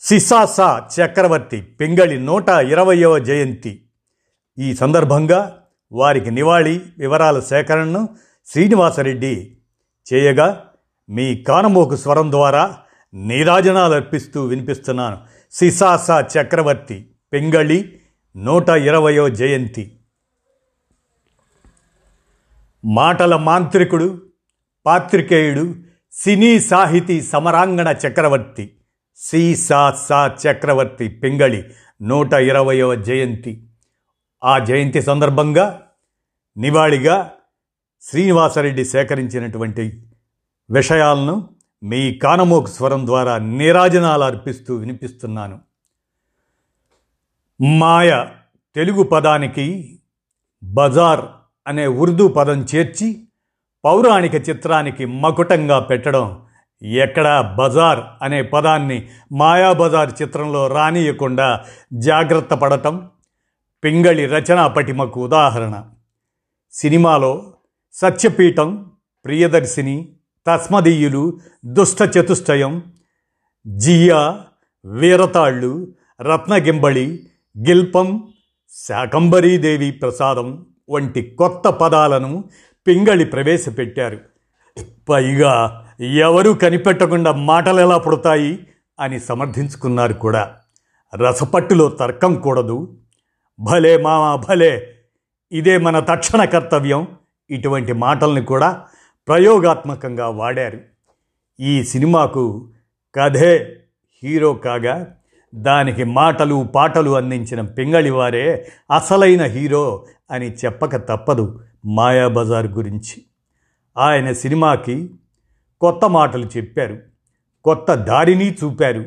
సిసాసా చక్రవర్తి పింగళి నూట ఇరవయవ జయంతి. ఈ సందర్భంగా వారికి నివాళి వివరాల సేకరణను శ్రీనివాసరెడ్డి చేయగా మీ కానమోకు స్వరం ద్వారా నీరాజనాలు అర్పిస్తూ వినిపిస్తున్నాను. సిసాసా చక్రవర్తి పింగళి నూట ఇరవయో జయంతి. మాటల మాంత్రికుడు పాత్రికేయుడు సినీ సాహితీ సమరాంగణ చక్రవర్తి. సి సా సా చక్రవర్తి పింగళి నూట ఇరవయవ జయంతి. ఆ జయంతి సందర్భంగా నివాళిగా శ్రీనివాసరెడ్డి సేకరించినటువంటి విషయాలను మీ కానమోకు స్వరం ద్వారా నీరాజనాలు అర్పిస్తూ వినిపిస్తున్నాను. మాయ తెలుగు పదానికి బజార్ అనే ఉర్దూ పదం చేర్చి పౌరాణిక చిత్రానికి మకుటంగా పెట్టడం ఎక్కడా బజార్ అనే పదాన్ని మాయాబజార్ చిత్రంలో రానియకుండా జాగ్రత్త పడటం పింగళి రచనా పటిమకు ఉదాహరణ. సినిమాలో సత్యపీఠం ప్రియదర్శిని తస్మదీయులు దుష్ట చతుష్టయం జియా వీరతాళ్ళు రత్నగింబళి గిల్పం శాకంబరీదేవి ప్రసాదం వంటి కొత్త పదాలను పింగళి ప్రవేశపెట్టారు. పైగా ఎవరూ కనిపెట్టకుండా మాటలు ఎలా పుడతాయి అని సమర్థించుకున్నారు కూడా. రసపట్టులో తర్కం కూడదు. భలే మామా భలే! ఇదే మన తక్షణ కర్తవ్యం. ఇటువంటి మాటల్ని కూడా ప్రయోగాత్మకంగా వాడారు. ఈ సినిమాకు కథే హీరో కాగా దానికి మాటలు పాటలు అందించిన పింగళివారే అసలైన హీరో అని చెప్పక తప్పదు మాయాబజార్ గురించి. ఆయన సినిమాకి కొత్త మాటలు చెప్పారు. కొత్త దారిని చూపారు.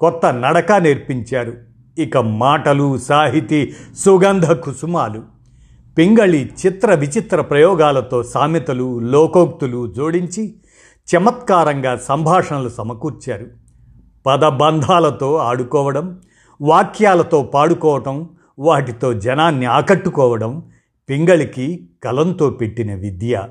కొత్త నడక నేర్పించారు. ఇక మాటలు సాహితీ సుగంధ కుసుమాలు పింగళి చిత్ర విచిత్ర ప్రయోగాలతో సామెతలు లోకోక్తులు జోడించి చమత్కారంగా సంభాషణలు సమకూర్చారు. పదబంధాలతో ఆడుకోవడం వాక్యాలతో పాడుకోవటం వాటితో జనాన్ని ఆకట్టుకోవడం పింగళికి కలంతో పెట్టిన విద్య.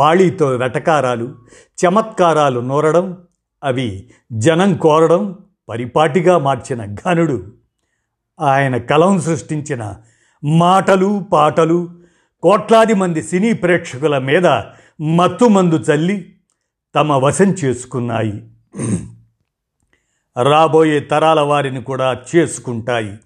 పాళీతో వెటకారాలు చమత్కారాలు నూరడం అవి జనం కోరడం పరిపాటిగా మార్చిన ఘనుడు. ఆయన కలం సృష్టించిన మాటలు పాటలు కోట్లాది మంది సినీ ప్రేక్షకుల మీద మత్తుమందు చల్లి తమ వశం చేసుకున్నాయి. రాబోయే తరాల వారిని కూడా చేసుకుంటాయి.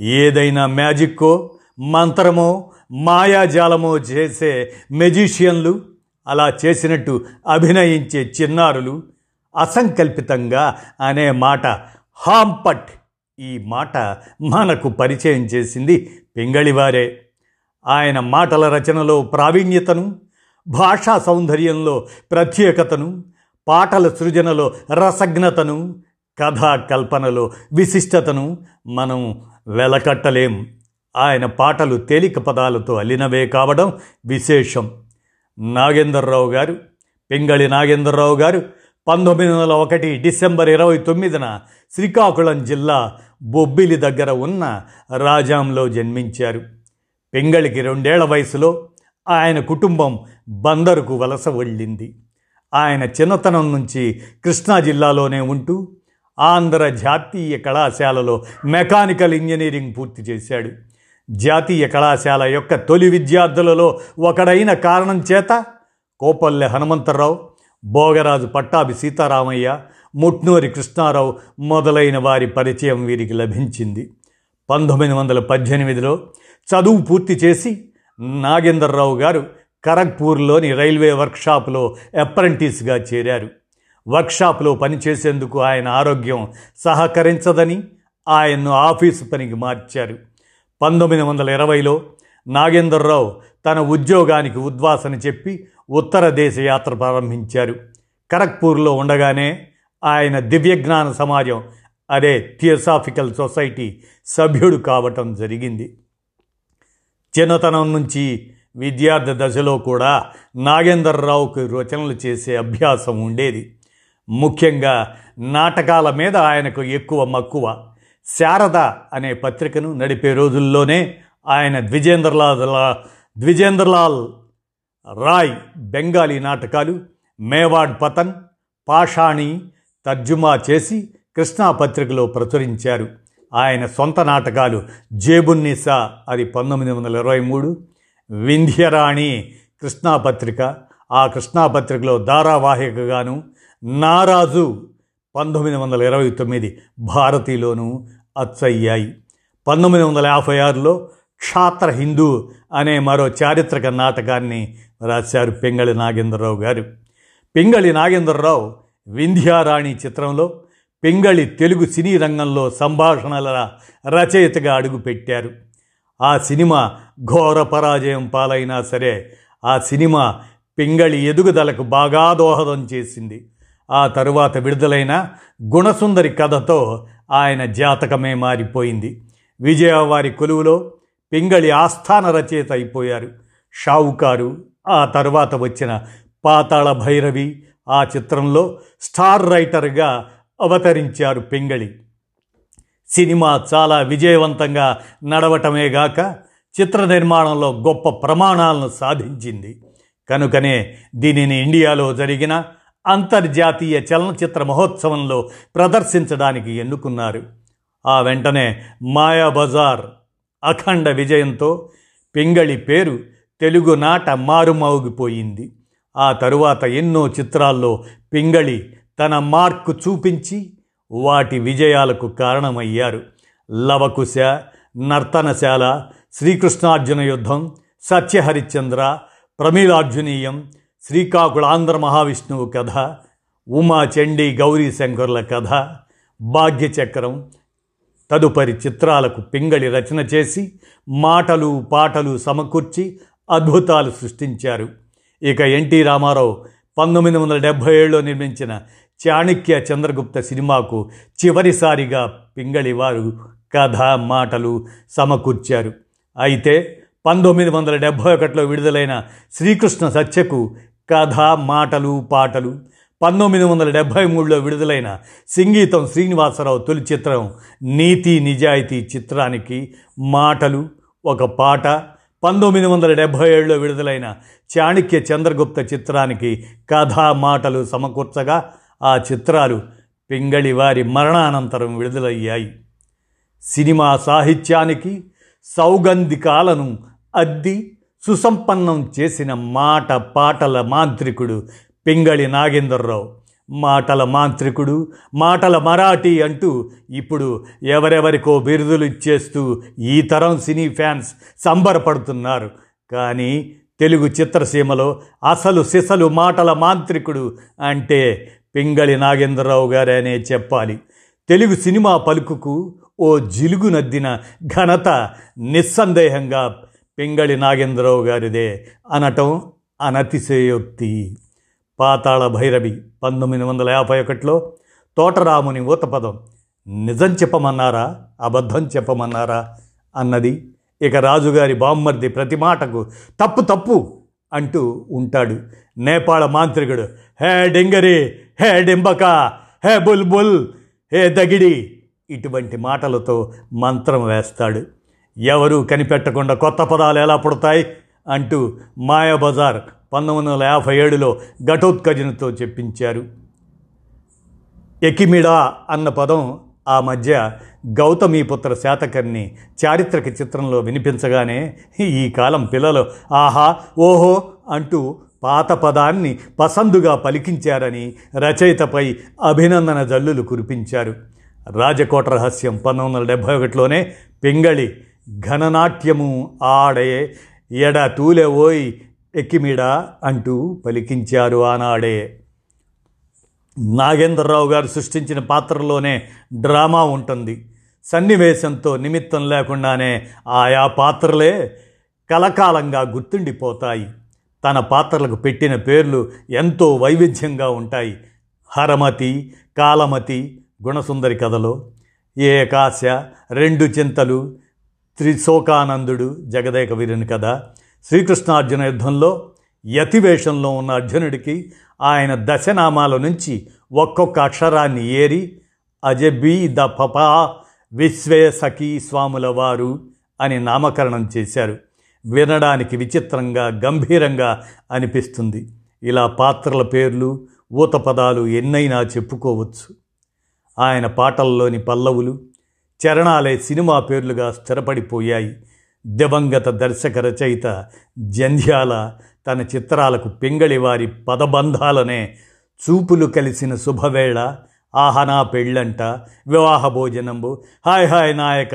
ఏదైనా మ్యాజిక్కో మంత్రమో మాయాజాలమో చేసే మెజిషియన్లు అలా చేసినట్టు అభినయించే చిన్నారులు అసంకల్పితంగా అనే మాట హాంపట్ ఈ మాట మనకు పరిచయం చేసింది పింగళివారే. ఆయన మాటల రచనలో ప్రావీణ్యతను భాషా సౌందర్యంలో ప్రత్యేకతను పాటల సృజనలో రసజ్ఞతను కథా కల్పనలో విశిష్టతను మనం వెలకట్టలేం. ఆయన పాటలు తేలిక పదాలతో అల్లినవే కావడం విశేషం. నాగేంద్రరావు గారు పింగళి నాగేంద్రరావు గారు పంతొమ్మిది వందల ఒకటి డిసెంబర్ ఇరవై తొమ్మిదిన శ్రీకాకుళం జిల్లా బొబ్బిలి దగ్గర ఉన్న రాజాంలో జన్మించారు. పింగళికి రెండేళ్ళ వయసులో ఆయన కుటుంబం బందరుకు వలస వెళ్ళింది. ఆయన చిన్నతనం నుంచి కృష్ణా జిల్లాలోనే ఉంటూ ఆంధ్ర జాతీయ కళాశాలలో మెకానికల్ ఇంజనీరింగ్ పూర్తి చేశాడు. జాతీయ కళాశాల యొక్క తొలి విద్యార్థులలో ఒకడైన కారణం చేత కోపల్లె హనుమంతరావు భోగరాజు పట్టాభి సీతారామయ్య ముట్నూరి కృష్ణారావు మొదలైన వారి పరిచయం వీరికి లభించింది. పంతొమ్మిది వందల పద్దెనిమిదిలో చదువు పూర్తి చేసి నాగేందర్రావు గారు ఖరగ్పూర్లోని రైల్వే వర్క్షాప్లో అప్రెంటిస్గా చేరారు. వర్క్షాప్లో పనిచేసేందుకు ఆయన ఆరోగ్యం సహకరించదని ఆయన్ను ఆఫీసు పనికి మార్చారు. పంతొమ్మిది వందల ఇరవైలో నాగేందర్రావు తన ఉద్యోగానికి ఉద్వాసన చెప్పి ఉత్తర దేశ యాత్ర ప్రారంభించారు. ఖరగ్పూర్లో ఉండగానే ఆయన దివ్యజ్ఞాన సమాజం అదే థియోసాఫికల్ సొసైటీ సభ్యుడు కావటం జరిగింది. చిన్నతనం నుంచి విద్యార్థి దశలో కూడా నాగేందర్రావుకు రచనలు చేసే అభ్యాసం ఉండేది. ముఖ్యంగా నాటకాల మీద ఆయనకు ఎక్కువ మక్కువ. శారద అనే పత్రికను నడిపే రోజుల్లోనే ఆయన ద్విజేంద్రలాల్ ద్విజేంద్రలాల్ రాయ్ బెంగాలీ నాటకాలు మేవాడ్ పతన్ పాషాణి తర్జుమా చేసి కృష్ణా పత్రికలో ప్రచురించారు. ఆయన సొంత నాటకాలు జేబున్నిసా అది పంతొమ్మిది వందల ఇరవై మూడు వింధ్యరాణి కృష్ణా పత్రిక ఆ కృష్ణా పత్రికలో ధారావాహికగాను నారాజు పంతొమ్మిది వందల ఇరవై తొమ్మిది భారతీలోనూ అచ్చయ్యాయి పంతొమ్మిది వందల యాభై ఆరులో క్షాత్ర హిందూ అనే మరో చారిత్రక నాటకాన్ని రాశారు పింగళి నాగేంద్రరావు గారు. పింగళి నాగేంద్రరావు వింధ్యారాణి చిత్రంలో పింగళి తెలుగు సినీ రంగంలో సంభాషణల రచయితగా అడుగుపెట్టారు. ఆ సినిమా ఘోర పరాజయం పాలైనా సరే ఆ సినిమా పింగళి ఎదుగుదలకు బాగా దోహదం చేసింది. ఆ తరువాత విడుదలైన గుణసుందరి కథతో ఆయన జాతకమే మారిపోయింది. విజయవారి కొలువులో పింగళి ఆస్థాన రచయిత అయిపోయారు. షావుకారు ఆ తర్వాత వచ్చిన పాతాళ భైరవి ఆ చిత్రంలో స్టార్ రైటర్గా అవతరించారు పింగళి. సినిమా చాలా విజయవంతంగా నడవటమే గాక చిత్ర నిర్మాణంలో గొప్ప ప్రమాణాలను సాధించింది. కనుకనే దీనిని ఇండియాలో జరిగిన అంతర్జాతీయ చలనచిత్ర మహోత్సవంలో ప్రదర్శించడానికి ఎన్నుకున్నారు. ఆ వెంటనే మాయాబజార్ అఖండ విజయంతో పింగళి పేరు తెలుగు నాట మారుమోగిపోయింది. ఆ తరువాత ఎన్నో చిత్రాల్లో పింగళి తన మార్కు చూపించి వాటి విజయాలకు కారణమయ్యారు. లవకుశ నర్తనశాల శ్రీకృష్ణార్జున యుద్ధం సత్యహరిశ్చంద్ర ప్రమీలార్జునీయం శ్రీకాకుళాంధ్ర మహావిష్ణువు కథ ఉమా చండీ గౌరీ శంకర్ల కథ భాగ్యచక్రం తదుపరి చిత్రాలకు పింగళి రచన చేసి మాటలు పాటలు సమకూర్చి అద్భుతాలు సృష్టించారు. ఇక ఎన్టీ రామారావు పంతొమ్మిది వందల డెబ్భై ఏడులో నిర్మించిన చాణక్య చంద్రగుప్త సినిమాకు చివరిసారిగా పింగళి వారు కథ మాటలు సమకూర్చారు. అయితే పంతొమ్మిది వందల డెబ్భై ఒకటిలో విడుదలైన శ్రీకృష్ణ సత్యకు కథ మాటలు పాటలు. పంతొమ్మిది వందల డెబ్భై మూడులో విడుదలైన సంగీతం శ్రీనివాసరావు తొలి చిత్రం నీతి నిజాయితీ చిత్రానికి మాటలు ఒక పాట. పంతొమ్మిది వందల డెబ్భై ఏడులో విడుదలైన చాణక్య చంద్రగుప్త చిత్రానికి కథ మాటలు సమకూర్చగా ఆ చిత్రాలు పింగళి వారి మరణానంతరం విడుదలయ్యాయి. సినిమా సాహిత్యానికి సౌగంధికాలను అద్ది సుసంపన్నం చేసిన మాట పాటల మాంత్రికుడు పింగళి నాగేందర్రావు. మాటల మాంత్రికుడు మాటల మరాఠీ అంటూ ఇప్పుడు ఎవరెవరికో బిరుదులు ఇచ్చేస్తూ ఈ తరం సినీ ఫ్యాన్స్ సంబరపడుతున్నారు. కానీ తెలుగు చిత్రసీమలో అసలు సిసలు మాటల మాంత్రికుడు అంటే పింగళి నాగేంద్రరావు గారనే చెప్పాలి. తెలుగు సినిమా పలుకుకు ఓ జిలుగు నద్దిన ఘనత నిస్సందేహంగా పింగళి నాగేంద్రరావు గారిదే అనటం అనతిశయోక్తి. పాతాళ భైరవి పంతొమ్మిది వందల యాభై ఒకటిలో తోటరాముని ఊతపదం నిజం చెప్పమన్నారా అబద్ధం చెప్పమన్నారా అన్నది. ఇక రాజుగారి బామ్మర్ది ప్రతి మాటకు తప్పు తప్పు అంటూ ఉంటాడు. నేపాళ మాంత్రికుడు హే డింగరి హే డింబక హే బుల్ బుల్ హే దగిడి ఇటువంటి మాటలతో మంత్రం వేస్తాడు. ఎవరు కనిపెట్టకుండా కొత్త పదాలు ఎలా పుడతాయి అంటూ మాయాబజార్ పంతొమ్మిది వందల యాభై ఏడులో ఘటోత్కజనతో చెప్పించారు. ఎకిమిడా అన్న పదం ఆ మధ్య గౌతమీపుత్ర శాతకర్ణి చారిత్రక చిత్రంలో వినిపించగానే ఈ కాలం పిల్లలు ఆహా ఓహో అంటూ పాత పదాన్ని పసందుగా పలికించారని రచయితపై అభినందన జల్లులు కురిపించారు. రాజకోట రహస్యం పంతొమ్మిది వందల డెబ్భై ఒకటిలోనే పింగళి ఘననాట్యము ఆడే ఎడ తూలే ఓయ్ ఎక్కిమిడా అంటూ పలికించారు ఆనాడే. నాగేంద్రరావు గారు సృష్టించిన పాత్రలోనే డ్రామా ఉంటుంది. సన్నివేశంతో నిమిత్తం లేకుండానే ఆయా పాత్రలే కలకాలంగా గుర్తుండిపోతాయి. తన పాత్రలకు పెట్టిన పేర్లు ఎంతో వైవిధ్యంగా ఉంటాయి. హరమతి కాలమతి గుణసుందరి కథలో ఏకాశ రెండు చింతలు త్రిశోకానందుడు జగదేక వీరుని కదా శ్రీకృష్ణార్జున యుద్ధంలో యతివేషంలో ఉన్న అర్జునుడికి ఆయన దశనామాల నుంచి ఒక్కొక్క అక్షరాన్ని ఏరి అజబీ ద పపా విశ్వే సఖీ స్వాముల వారు అని నామకరణం చేశారు. వినడానికి విచిత్రంగా గంభీరంగా అనిపిస్తుంది. ఇలా పాత్రల పేర్లు ఊత పదాలు ఎన్నైనా చెప్పుకోవచ్చు. ఆయన పాటల్లోని పల్లవులు చరణాలే సినిమా పేర్లుగా స్థిరపడిపోయాయి. దివంగత దర్శక రచయిత జంధ్యాల తన చిత్రాలకు పింగళి వారి పదబంధాలనే చూపులు కలిసిన శుభవేళ. ఆహనా పెళ్ళంట వివాహ భోజనంబు హాయ్ హాయ్ నాయక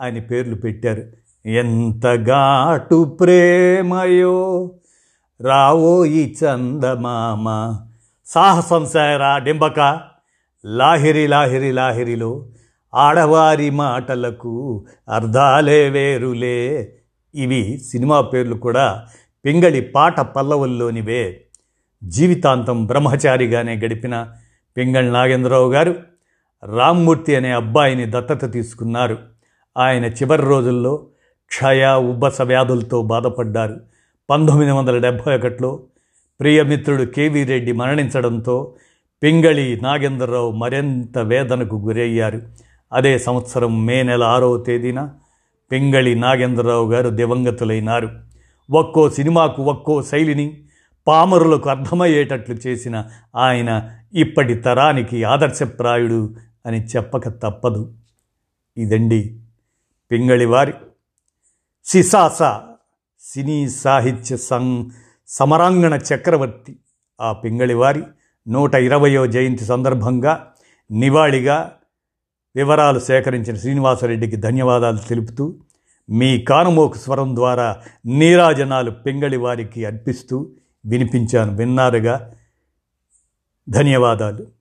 అని పేర్లు పెట్టారు. ఎంత ఘాటు ప్రేమయో! రావోయి చందమామ. సాహసం సారా డింబక. లాహిరి లాహిరి లాహిరిలో ఆడవారి మాటలకు అర్థాలే వేరులే. ఇవి సినిమా పేర్లు కూడా పింగళి పాట పల్లవుల్లోనివే. జీవితాంతం బ్రహ్మచారిగానే గడిపిన పింగళి నాగేంద్రరావు గారు రామ్మూర్తి అనే అబ్బాయిని దత్తత తీసుకున్నారు. ఆయన చివరి రోజుల్లో క్షయ ఉబ్బస వ్యాధులతో బాధపడ్డారు. పంతొమ్మిది వందల డెబ్భై ఒకటిలో ప్రియమిత్రుడు కేవీ రెడ్డి మరణించడంతో పింగళి నాగేంద్రరావు మరింత వేదనకు గురయ్యారు. అదే సంవత్సరం మే నెల ఆరవ తేదీన పింగళి నాగేంద్రరావు గారు దివంగతులైనారు. ఒక్కో సినిమాకు ఒక్కో శైలిని పామరులకు అర్థమయ్యేటట్లు చేసిన ఆయన ఇప్పటి తరానికి ఆదర్శప్రాయుడు అని చెప్పక తప్పదు. ఇదండి పింగళివారి సిసాస సినీ సాహిత్య సం సమరాంగణ చక్రవర్తి. ఆ పింగళివారి నూట ఇరవయో జయంతి సందర్భంగా నివాళిగా వివరాలు సేకరించిన శ్రీనివాసరెడ్డికి ధన్యవాదాలు తెలుపుతూ మీ కానుమోకు స్వరం ద్వారా నీరాజనాలు పింగళి వారికి అర్పిస్తూ వినిపించాను విన్నారుగా. ధన్యవాదాలు.